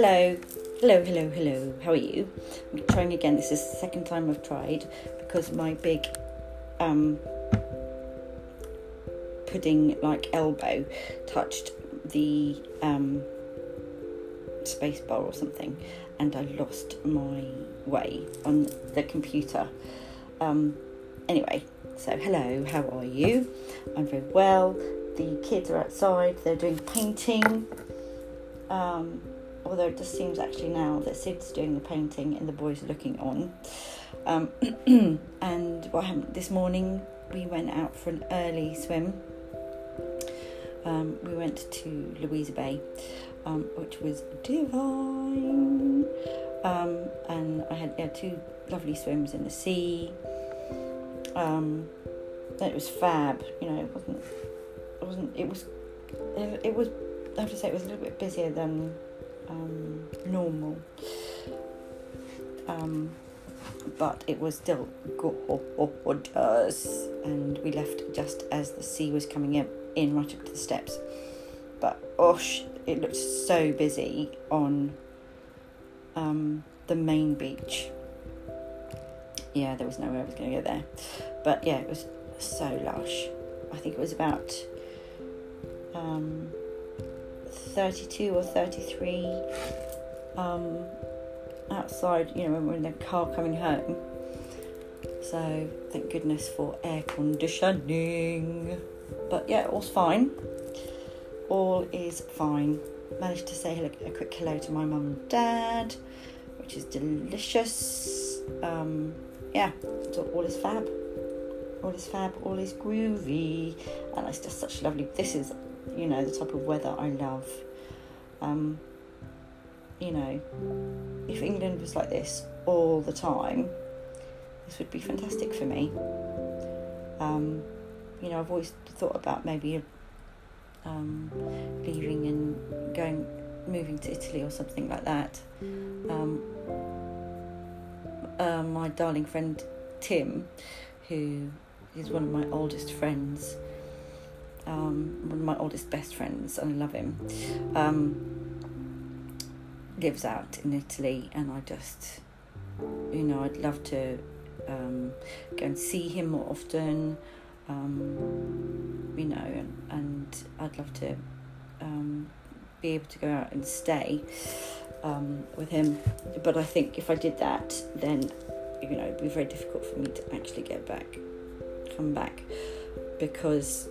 Hello, hello, hello, hello. How are you? I'm trying again. This is the second time I've tried because my big um, pudding like elbow touched the um, space bar or something, and I lost my way on the computer. Um, anyway, so hello, how are you? I'm very well. The kids are outside, they're doing painting. Um, although it just seems actually now that Sid's doing the painting and the boys are looking on. Um, and what happened this morning, we went out for an early swim. Um, we went to Louisa Bay, um, which was divine. Um, and I had, had two lovely swims in the sea. Um, it was fab, you know. It wasn't. It wasn't. It was. It, it was. I have to say, it was a little bit busier than um, normal. Um, but it was still gorgeous, and we left just as the sea was coming in, in right up to the steps. But oh, it looked so busy on um, the main beach. Yeah, there was no way I was going to go there, but yeah, it was so lush. I think it was about um, 32 or 33 um, outside, you know, when we're in the car coming home. So thank goodness for air conditioning. But yeah, all's fine. All is fine. Managed to say a quick hello to my mum and dad, which is delicious. Um, yeah, so all is fab. All is fab, all is groovy, and it's just such lovely. This is, you know, the type of weather I love. Um, you know, if England was like this all the time, this would be fantastic for me. Um, you know, I've always thought about maybe um, leaving and going, moving to Italy or something like that. Um, uh, my darling friend Tim, who is one of my oldest friends, um, one of my oldest best friends, and I love him. Um, lives out in Italy, and I just, you know, I'd love to um, go and see him more often. Um, you know, and, and, I'd love to um, be able to go out and stay um, with him. But I think if I did that, then you know, it'd be very difficult for me to actually get back, come back, because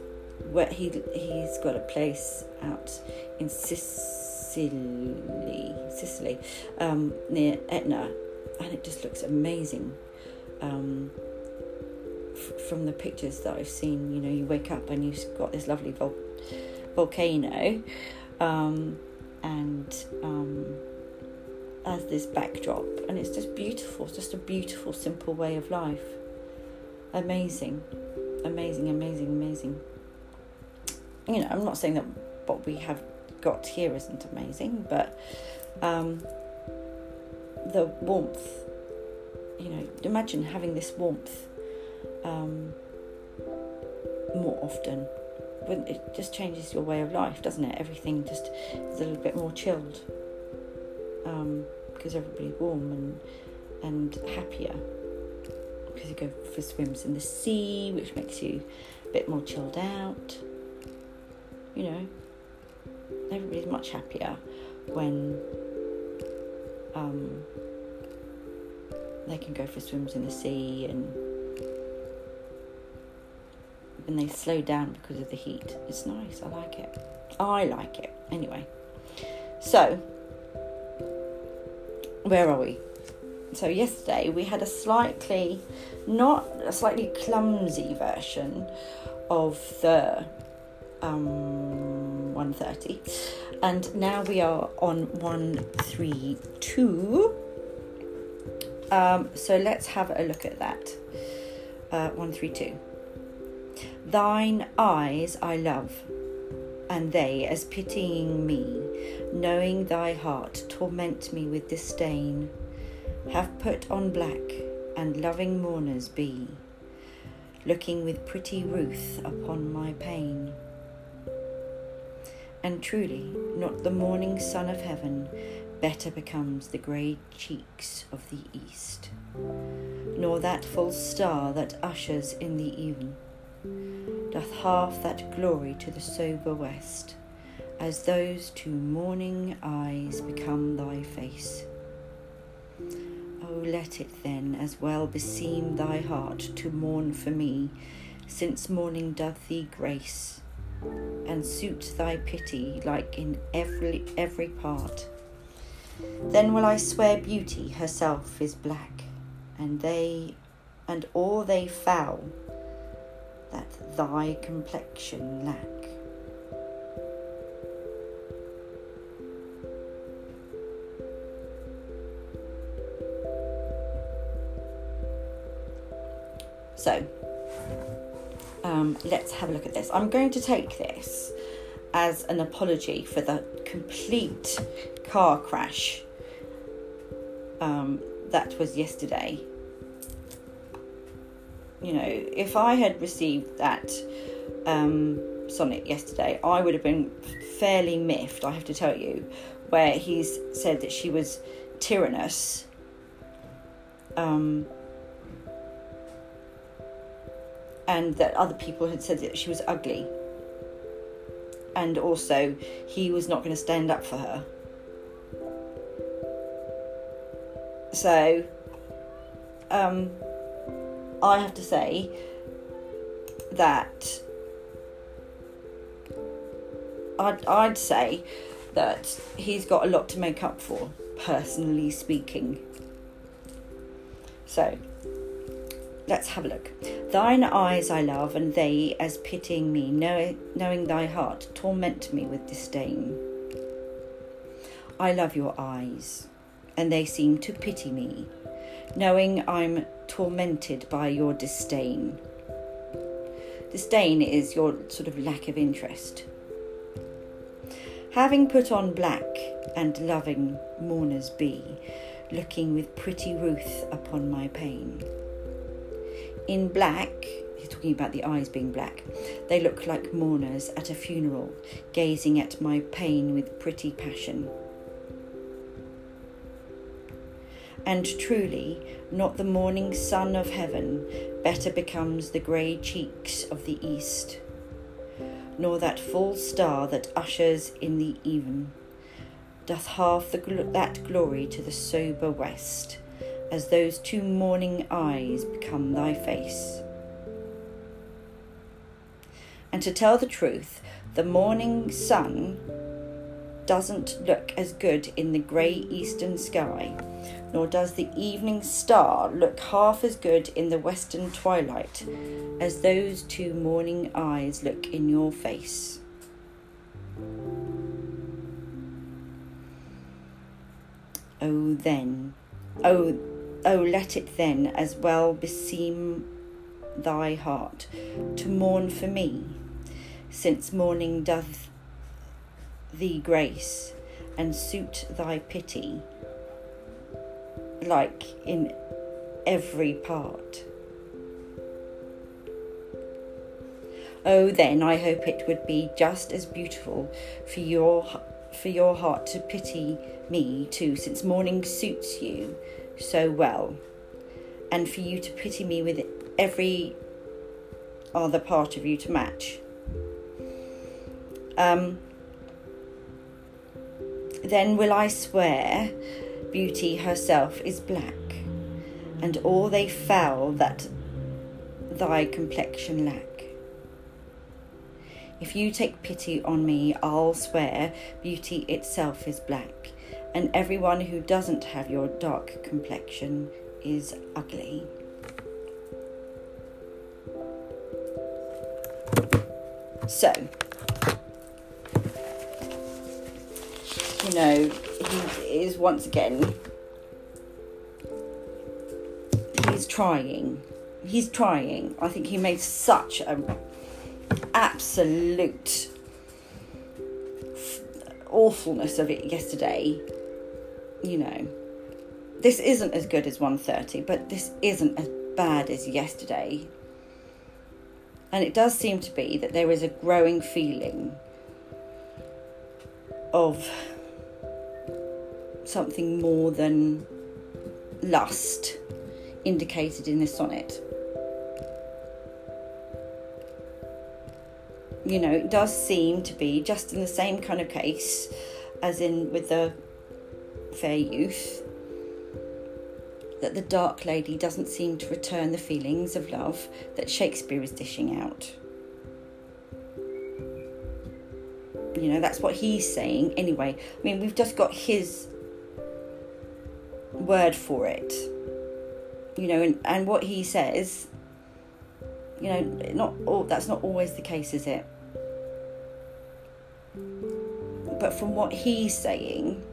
where he he's got a place out in Sicily, Sicily, um, near Etna, and it just looks amazing. Um, f- from the pictures that I've seen, you know, you wake up and you've got this lovely vol- volcano, um, and um, as this backdrop, and it's just beautiful. It's just a beautiful, simple way of life. Amazing, amazing, amazing, amazing you know, I'm not saying that what we have got here isn't amazing, but um, the warmth, you know, imagine having this warmth um, more often. It just changes your way of life, doesn't it? Everything just is a little bit more chilled um, because everybody's warm and and happier because you go for swims in the sea, which makes you a bit more chilled out you know, everybody's much happier when um, they can go for swims in the sea and when they slow down because of the heat. It's nice. I like it. I like it. Anyway, so where are we? So yesterday we had a slightly, not a slightly clumsy version of the um, 130 and now we are on 132 um, so let's have a look at that. Uh, 132 thine eyes I love and they as pitying me knowing thy heart torment me with disdain have put on black and loving mourners be looking with pretty ruth upon my pain and truly, not the morning sun of heaven better becomes the grey cheeks of the east, nor that false star that ushers in the even, doth half that glory to the sober west, as those two mourning eyes become thy face. Oh, let it then as well beseem thy heart to mourn for me, since mourning doth thee grace, and suit thy pity like in every every part then will I swear beauty herself is black, and they and all they foul that thy complexion lack. So, um, let's have a look at this. I'm going to take this as an apology for the complete car crash um, that was yesterday. You know, if I had received that um, sonnet yesterday, I would have been fairly miffed, I have to tell you, where he's said that she was tyrannous. Um, and that other people had said that she was ugly. And also, he was not going to stand up for her. So, um, I have to say that I'd, I'd say that he's got a lot to make up for, personally speaking. So, let's have a look. Thine eyes I love, and they, as pitying me, know, knowing thy heart, torment me with disdain. I love your eyes and they seem to pity me, knowing I'm tormented by your disdain. Disdain is your sort of lack of interest. Having put on black and loving mourners be, looking with pretty ruth upon my pain. In black, he's talking about the eyes being black, they look like mourners at a funeral, gazing at my pain with pretty passion. And truly, not the morning sun of heaven better becomes the grey cheeks of the east, nor that full star that ushers in the even, doth half gl- that glory to the sober west, as those two mourning eyes become thy face. And to tell the truth, the morning sun doesn't look as good in the grey eastern sky nor does the evening star look half as good in the western twilight as those two mourning eyes look in your face. Oh, then, oh, oh, let it then as well beseem thy heart to mourn for me, since mourning doth thee grace and suit thy pity like in every part. Oh, then I hope it would be just as beautiful for your for your heart to pity me too, since mourning suits you so well, and for you to pity me with every other part of you to match. Um, then will I swear beauty herself is black, and all they foul that thy complexion lack. If you take pity on me, I'll swear beauty itself is black, and everyone who doesn't have your dark complexion is ugly. So, you know, he is once again he's trying. He's trying. I think he made such an absolute awfulness of it yesterday you know this isn't as good as 130 but this isn't as bad as yesterday and it does seem to be that there is a growing feeling of something more than lust indicated in this sonnet. You know, it does seem to be just in the same kind of case as in with the fair youth that the dark lady doesn't seem to return the feelings of love that Shakespeare is dishing out. You know, that's what he's saying anyway. I mean, we've just got his word for it. You know, and, and what he says, you know, not all that's not always the case, is it? But from what he's saying,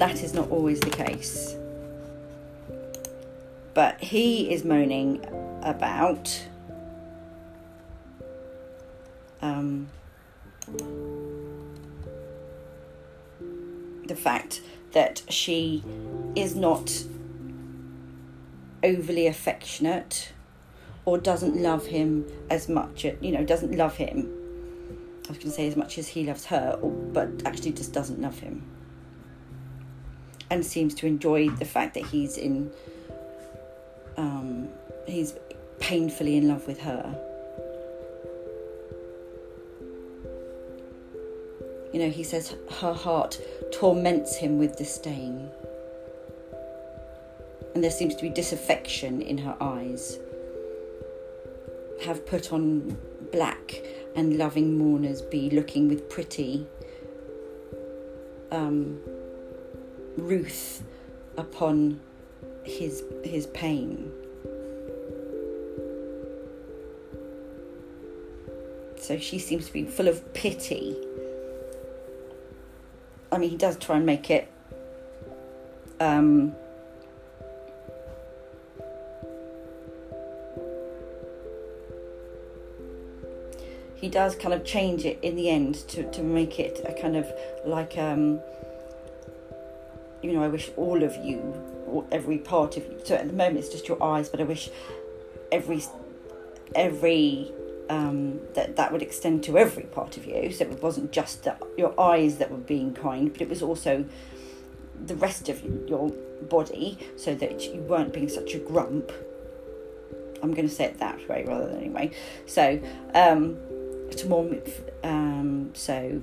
that is not always the case. But he is moaning about um, the fact that she is not overly affectionate or doesn't love him as much, you know, doesn't love him. I was going to say as much as he loves her, but actually just doesn't love him. And seems to enjoy the fact that he's in, um, he's painfully in love with her. You know, he says her heart torments him with disdain. And there seems to be disaffection in her eyes. Have put on black and loving mourners be looking with pretty um, ruth upon his his pain. So she seems to be full of pity I mean, he does try and make it. Um, he does kind of change it in the end to, to make it a kind of like um, you know i wish all of you every part of you so at the moment it's just your eyes but i wish every every um, that that would extend to every part of you. So it wasn't just the, your eyes that were being kind, but it was also the rest of your body, so that you weren't being such a grump. I'm going to say it that way rather than anyway. So um, to mourn, um, so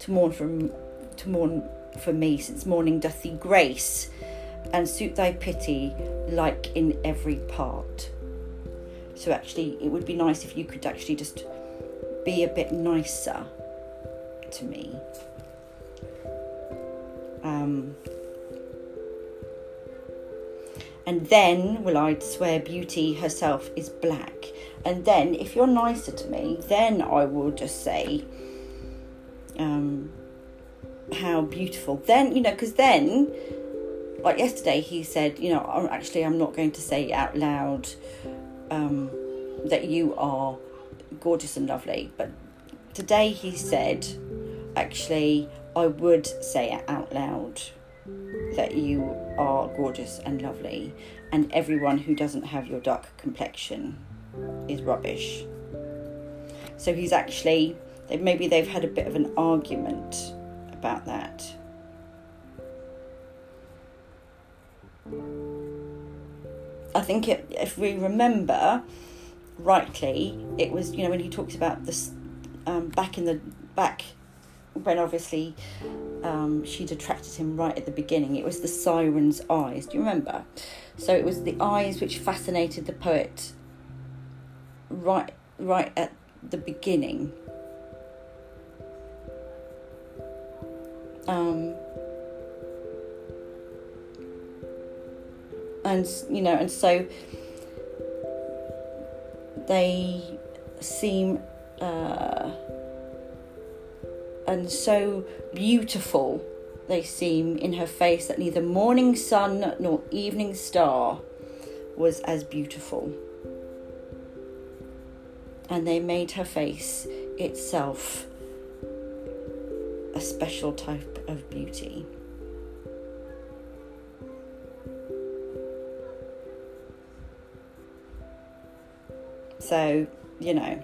to mourn from to mourn for me, since mourning doth thee grace, and suit thy pity like in every part. So actually, it would be nice if you could actually just be a bit nicer to me. Um, and then will I swear beauty herself is black. And then, if you're nicer to me, then I will just say um, how beautiful. Then, you know, because then, like yesterday, he said, you know, actually, I'm not going to say out loud um, that you are gorgeous and lovely. But today he said, actually, I would say it out loud that you are gorgeous and lovely, and everyone who doesn't have your dark complexion is rubbish. So he's actually, maybe they've had a bit of an argument about that. I think it, if we remember rightly, it was you know when he talks about this um, back in the back when obviously um, she'd attracted him right at the beginning. It was the siren's eyes. Do you remember? So it was the eyes which fascinated the poet right right at the beginning. Um, and you know, and so they seem uh, and so beautiful they seem in her face that neither morning sun nor evening star was as beautiful. And they made her face itself a special type of beauty. So, you know,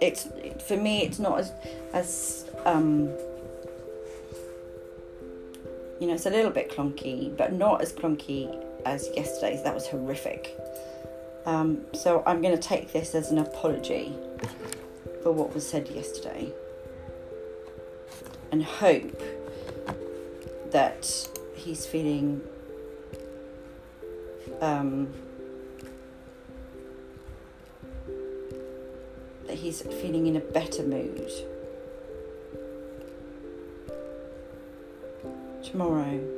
it's for me it's not as as um, you know, it's a little bit clunky, but not as clunky as yesterday's. That was horrific. Um, so I'm going to take this as an apology for what was said yesterday and hope that he's feeling um, that he's feeling in a better mood tomorrow.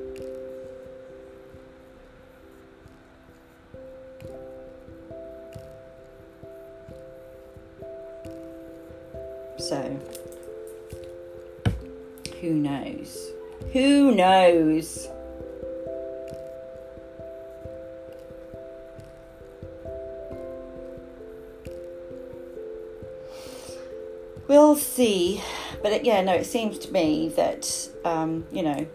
Knows? We'll see. But it, yeah, no, it seems to me that, um, you know,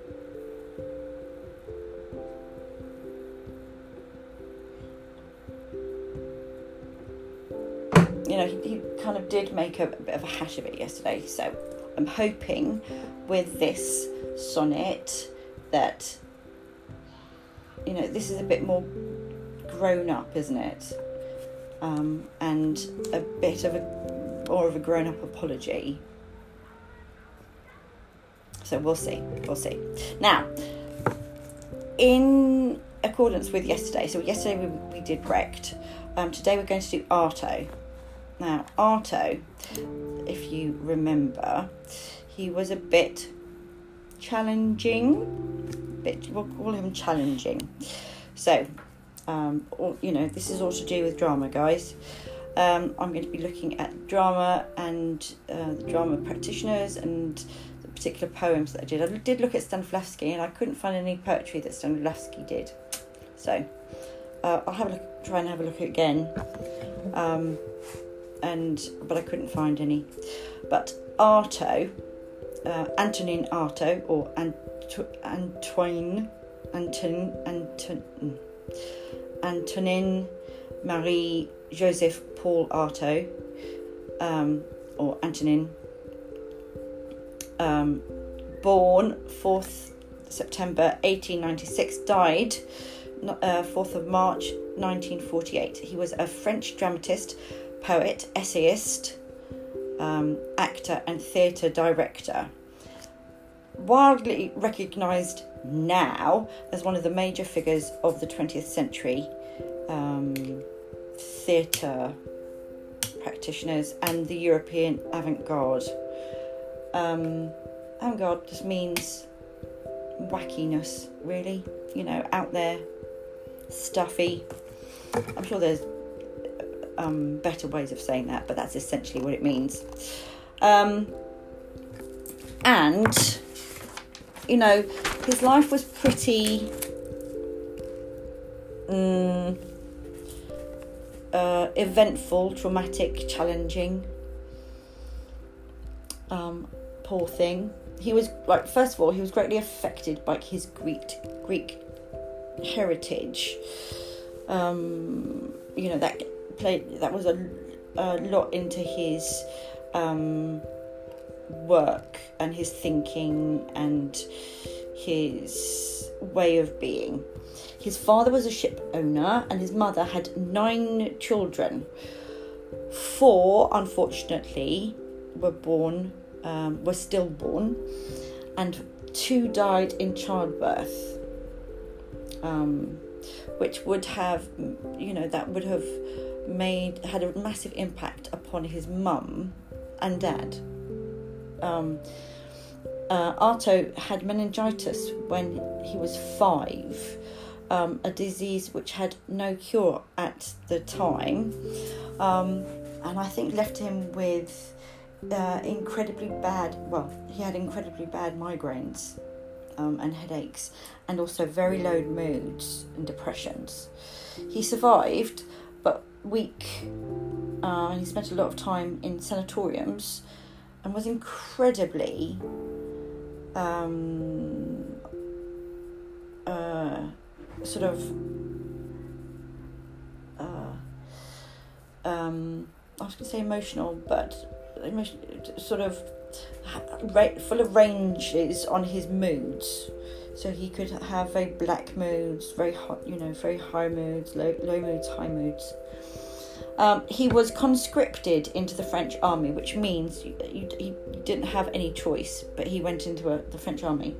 you know, he, he kind of did make a, a bit of a hash of it yesterday. So I'm hoping with this sonnet that, you know, this is a bit more grown up, isn't it? Um, and a bit of a more of a grown up apology. So we'll see. We'll see. Now, in accordance with yesterday, so yesterday we, we did Brecht. Um, today we're going to do Artaud. Now, Artaud, if you remember, he was a bit challenging. Bit, we'll call him challenging. So, um, all, you know, this is all to do with drama, guys. Um, I'm going to be looking at drama and uh, the drama practitioners and the particular poems that I did. I did look at Stanislavski and I couldn't find any poetry that Stanislavski did. So, uh, I'll have a look, try and have a look again. Um, and but I couldn't find any. But Artaud, uh, Antonin Artaud, or Anto- Antoine, Anton, Anton, mm, Antonin Marie Joseph Paul Artaud, um, or Antonin, um, born 4th September 1896, died uh, 4th of March 1948. He was a French dramatist, poet, essayist, um, actor, and theatre director. Widely recognised now as one of the major figures of the 20th century um, theatre practitioners and the European avant garde. Um, avant garde just means wackiness, really, you know, out there, stuffy. I'm sure there's um, better ways of saying that, but that's essentially what it means. Um, and, you know, his life was pretty. Um, uh, eventful, traumatic, challenging. Um, poor thing. He was like first of all, he was greatly affected by his Greek Greek heritage. Um, you know that played that was a, a lot into his um, work and his thinking and his way of being. His father was a ship owner and his mother had nine children. Four, unfortunately, were born, um, were stillborn, and two died in childbirth, um, which would have, you know, that would have made had a massive impact upon his mum and dad. Um, uh, Artaud had meningitis when he was five, um, a disease which had no cure at the time, um, and I think left him with uh, incredibly bad. Well, he had incredibly bad migraines um, and headaches, and also very low moods and depressions. He survived, but weak. Uh, he spent a lot of time in sanatoriums and was incredibly um, uh, sort of uh, um, I was going to say emotional, but emotion, sort of full of ranges on his moods. So he could have very black moods, very hot, you know, very high moods, low, low moods, high moods. Um, he was conscripted into the French army, which means he didn't have any choice, but he went into a, the French army.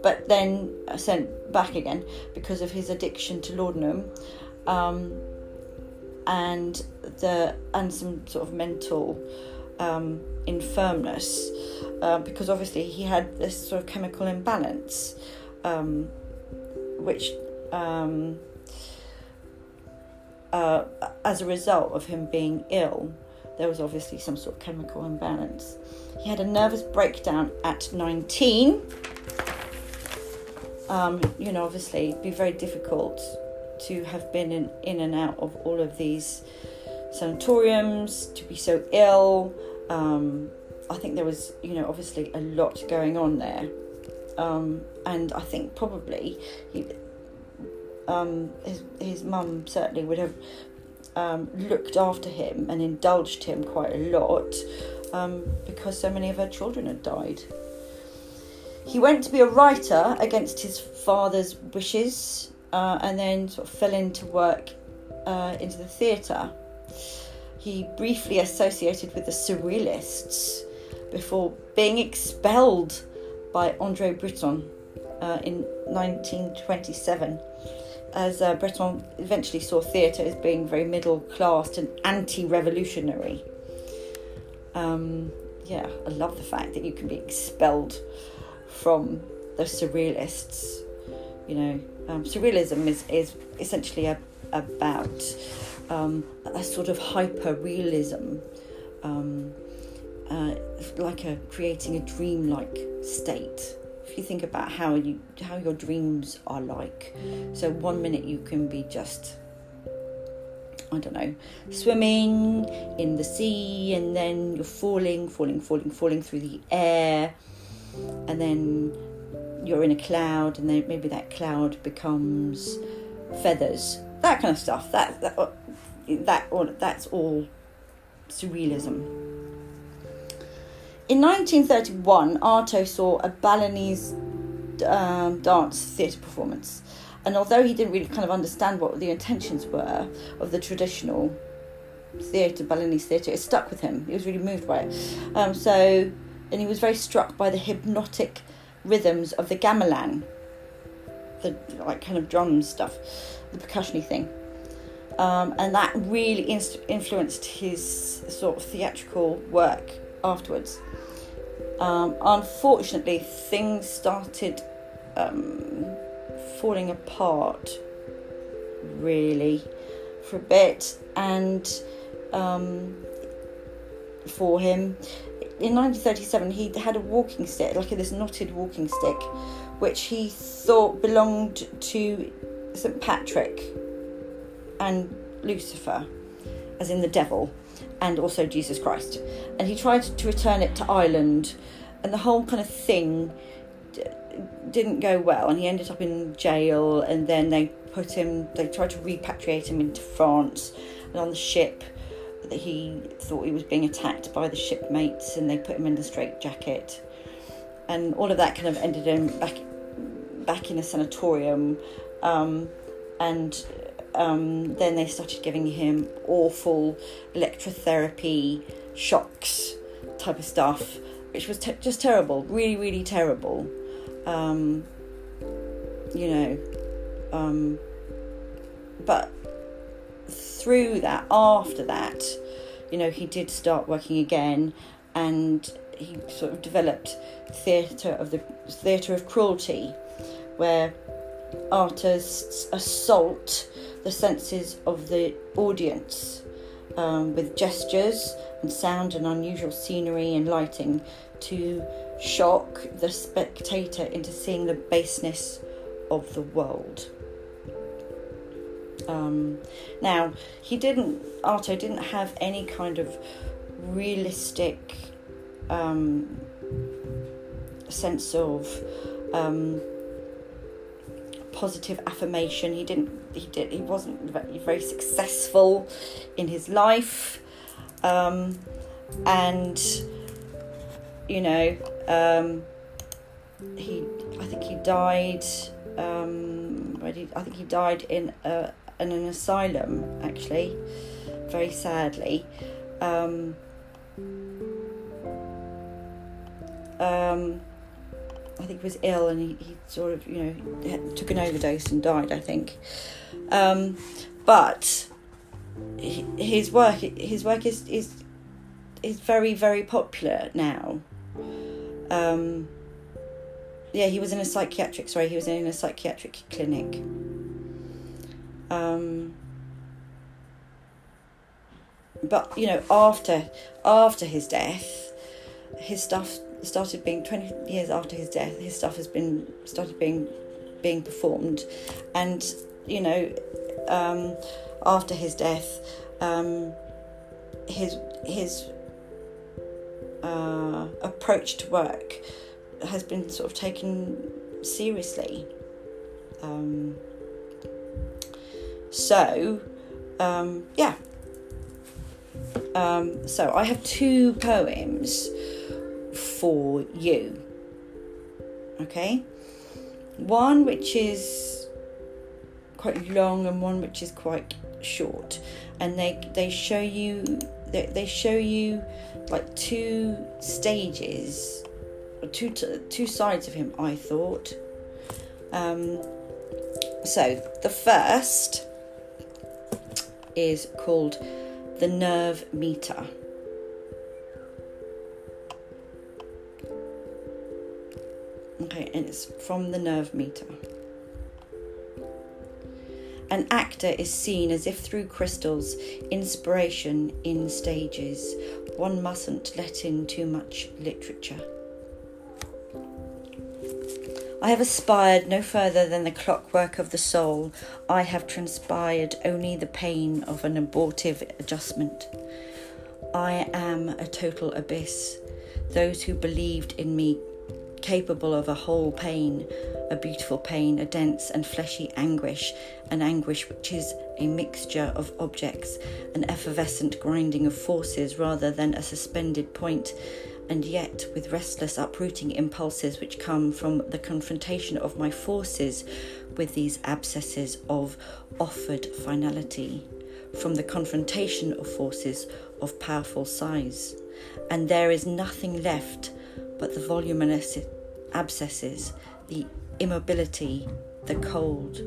But then sent back again because of his addiction to laudanum, um, and the and some sort of mental um, infirmness, uh, because obviously he had this sort of chemical imbalance, um, which um, uh, as a result of him being ill, there was obviously some sort of chemical imbalance. He had a nervous breakdown at 19. Um, you know, obviously, it'd be very difficult to have been in, in and out of all of these sanatoriums, to be so ill. Um, I think there was, you know, obviously a lot going on there. Um, and I think probably he, um, his his mum certainly would have um, looked after him and indulged him quite a lot um, because so many of her children had died. He went to be a writer against his father's wishes uh, and then sort of fell into work uh, into the theatre. He briefly associated with the Surrealists before being expelled by Andre Breton uh, in 1927 as uh, Breton eventually saw theatre as being very middle class and anti revolutionary. Um, yeah, I love the fact that you can be expelled from the surrealists. You know, um, surrealism is, is essentially a, about um, a sort of hyper realism, um, uh, like a creating a dream-like state. If you think about how you how your dreams are like so one minute you can be just I don't know, swimming in the sea, and then you're falling, falling, falling, falling through the air, and then you're in a cloud, and then maybe that cloud becomes feathers, that kind of stuff. That that that all that's all surrealism. In 1931, Artaud saw a Balinese um, dance theatre performance, and although he didn't really kind of understand what the intentions were of the traditional theatre, Balinese theatre, it stuck with him. He was really moved by it. Um, so, and he was very struck by the hypnotic rhythms of the gamelan, the like kind of drum stuff, the percussiony thing. Um, and that really influenced his sort of theatrical work afterwards. Um, unfortunately, things started um, falling apart really for a bit, and um, for him. In 1937, he had a walking stick, like this knotted walking stick, which he thought belonged to St. Patrick and Lucifer, as in the devil and also Jesus Christ. And he tried to return it to Ireland, and the whole kind of thing d- didn't go well. And he ended up in jail, and then they put him, they tried to repatriate him into France, and on the ship. That he thought he was being attacked by the shipmates, and they put him in the straitjacket, and all of that kind of ended him back back in a sanatorium, um, and um, then they started giving him awful electrotherapy shocks type of stuff, which was te- just terrible, really, really terrible. Um, you know, um, but through that, after that, you know, he did start working again, and he sort of developed theatre of the theatre of cruelty, where artists assault the senses of the audience um, with gestures and sound and unusual scenery and lighting to shock the spectator into seeing the baseness of the world. Um, now, he didn't, Artaud didn't have any kind of realistic um, sense of um, positive affirmation. He didn't. He did. He wasn't very successful in his life, um, and you know, um, he, I think he died. Um, I think he died in a, in an asylum. Actually, very sadly. Um, um, I think was ill and he, he sort of, you know, took an overdose and died, I think. Um, but his work, his work is, is, is very, very popular now. Um, yeah, he was in a psychiatric, sorry, he was in a psychiatric clinic. Um, but you know, after after his death, his stuff started being 20 years after his death his stuff has been started being being performed. And you know um, after his death um, his his uh, approach to work has been sort of taken seriously. Um, so um, yeah. Um, so I have two poems for you. Okay? One which is quite long and one which is quite short. And they they show you they, they show you like two stages two two sides of him I thought. Um, so the first is called the nerve meter. Okay, and it's from the nerve meter. An actor is seen as if through crystals, inspiration in stages. One mustn't let in too much literature. I have aspired no further than the clockwork of the soul. I have transpired only the pain of an abortive adjustment. I am a total abyss. Those who believed in me capable of a whole pain, a beautiful pain, a dense and fleshy anguish, an anguish which is a mixture of objects, an effervescent grinding of forces rather than a suspended point, and yet with restless uprooting impulses which come from the confrontation of my forces with these abscesses of offered finality, from the confrontation of forces of powerful size. And there is nothing left but the voluminous abscesses, the immobility, the cold.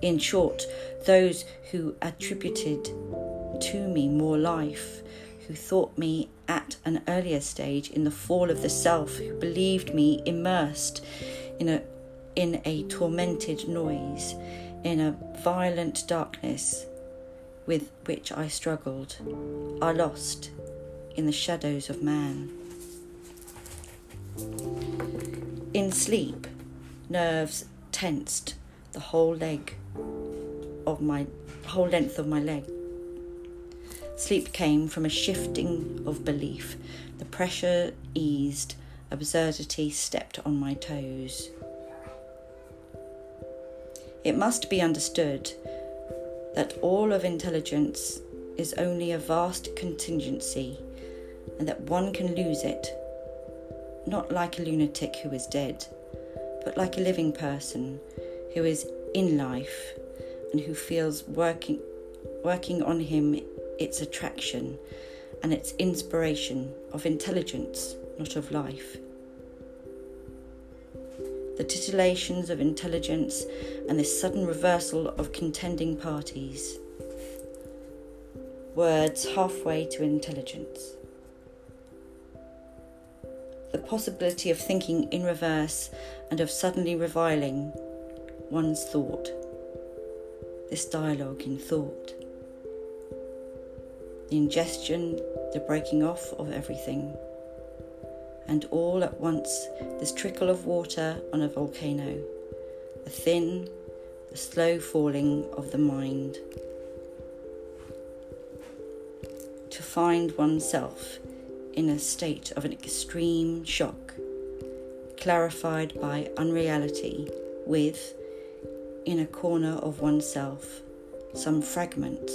In short, those who attributed to me more life, who thought me at an earlier stage in the fall of the self, who believed me immersed in a in a tormented noise, in a violent darkness with which I struggled, are lost in the shadows of man. In sleep, nerves tensed the whole leg of my whole length of my leg. Sleep came from a shifting of belief. The pressure eased, absurdity stepped on my toes. It must be understood that all of intelligence is only a vast contingency and that one can lose it not like a lunatic who is dead, but like a living person who is in life and who feels working working on him its attraction and its inspiration of intelligence, not of life. The titillations of intelligence and this sudden reversal of contending parties. Words halfway to intelligence possibility of thinking in reverse and of suddenly reviling one's thought. This dialogue in thought. The ingestion, the breaking off of everything. And all at once, this trickle of water on a volcano, the thin, the slow falling of the mind. To find oneself in a state of an extreme shock, clarified by unreality, with, in a corner of oneself, some fragments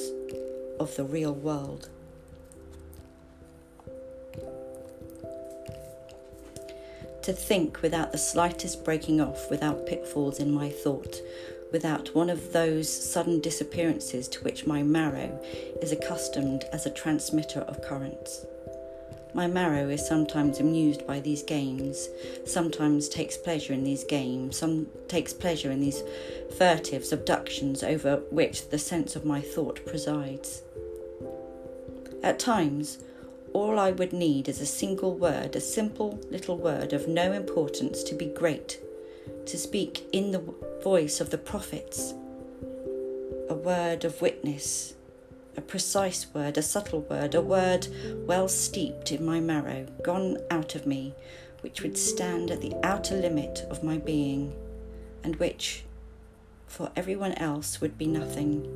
of the real world. to think without the slightest breaking off, without pitfalls in my thought, without one of those sudden disappearances to which my marrow is accustomed as a transmitter of currents. My marrow is sometimes amused by these games, sometimes takes pleasure in these games, some takes pleasure in these furtive abductions over which the sense of my thought presides. At times, all I would need is a single word, a simple little word of no importance to be great, to speak in the voice of the prophets, a word of witness, a precise word, a subtle word, a word well steeped in my marrow, gone out of me, which would stand at the outer limit of my being, and which, for everyone else, would be nothing.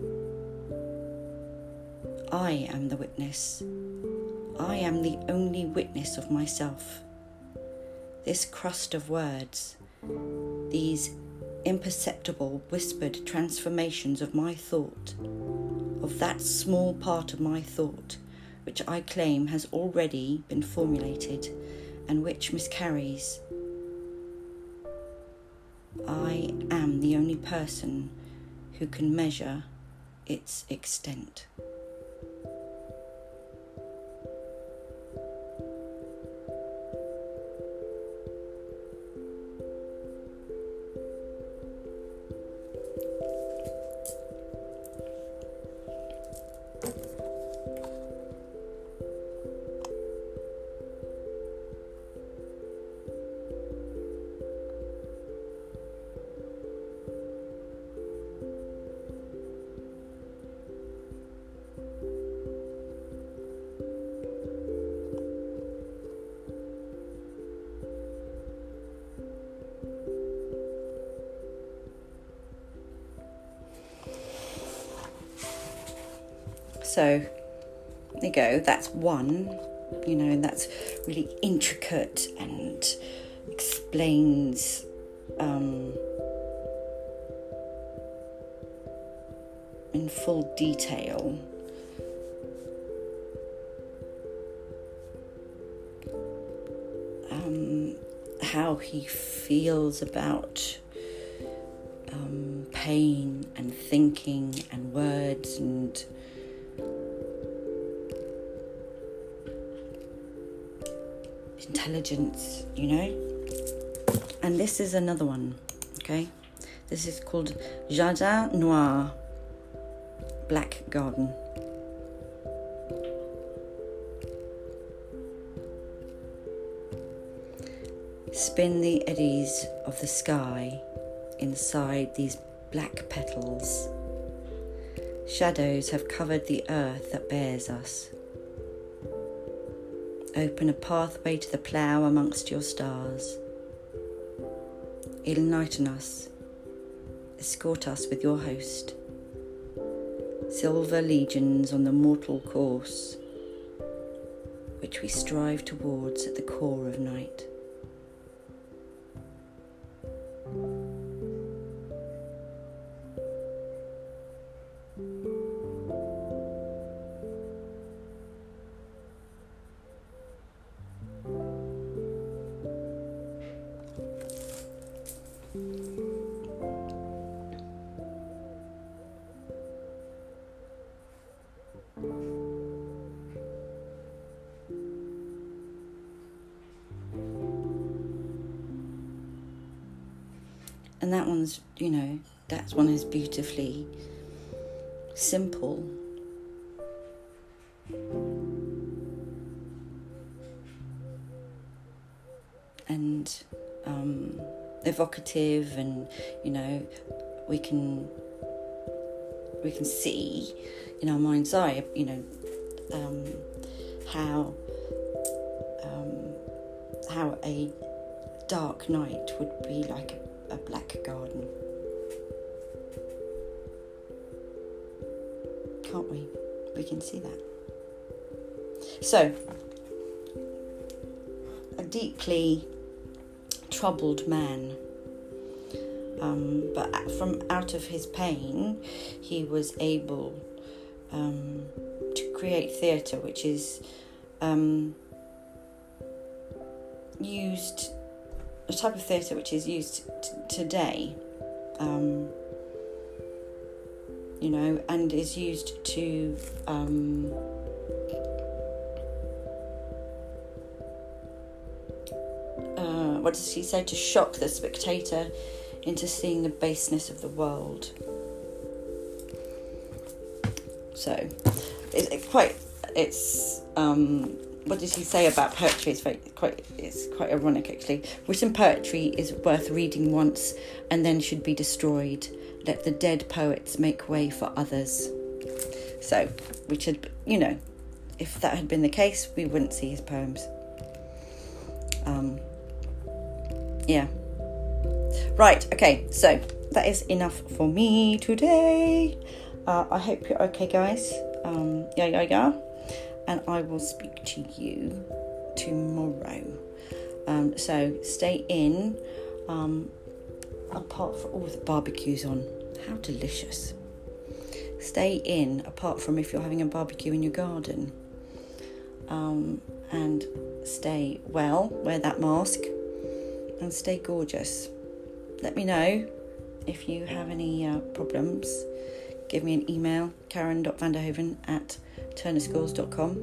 I am the witness. I am the only witness of myself. This crust of words, these imperceptible whispered transformations of my thought, of that small part of my thought which I claim has already been formulated and which miscarries. I am the only person who can measure its extent. That's one, you know, and that's really intricate and explains um, in full detail. Um, how he feels about um, pain and thinking and words and intelligence, you know? And this is another one, okay? This is called Jardin Noir, Black Garden. Spin the eddies of the sky inside these black petals. Shadows have covered the earth that bears us. Open a pathway to the plough amongst your stars. Enlighten us. Escort us with your host. Silver legions on the mortal course, which we strive towards at the core of night. Beautifully simple and um, evocative and you know we can we can see in our mind's eye you know um, how um, how a dark night would be like a a black garden. Can't we? We can see that. So, a deeply troubled man. Um, but from out of his pain, he was able um, to create theatre, which is um, used a type of theatre which is used t- today, um, you know, and is used to. Um, uh, what does he say? To shock the spectator into seeing the baseness of the world. So, it's it quite. It's um, what did he say about poetry? It's very, quite it's quite ironic actually. Written poetry is worth reading once and then should be destroyed. Let the dead poets make way for others. So, which had you know, if that had been the case, we wouldn't see his poems. Um, yeah. Right. Okay. So that is enough for me today. Uh, I hope you're okay, guys. Um, yeah, yeah, yeah and I will speak to you tomorrow. Um, so stay in. Um, apart from all the barbecues on, how delicious. Stay in, apart from if you're having a barbecue in your garden. Um, and stay well, wear that mask, and stay gorgeous. Let me know if you have any uh, problems. Give me an email, karen.vanderhoven at turnerschools.com.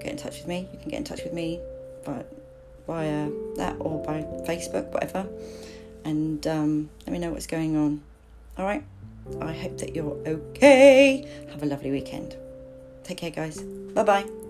Get in touch with me. You can get in touch with me via, via that or by Facebook, whatever. And um, let me know what's going on. All right. I hope that you're okay. Have a lovely weekend. Take care, guys. Bye bye.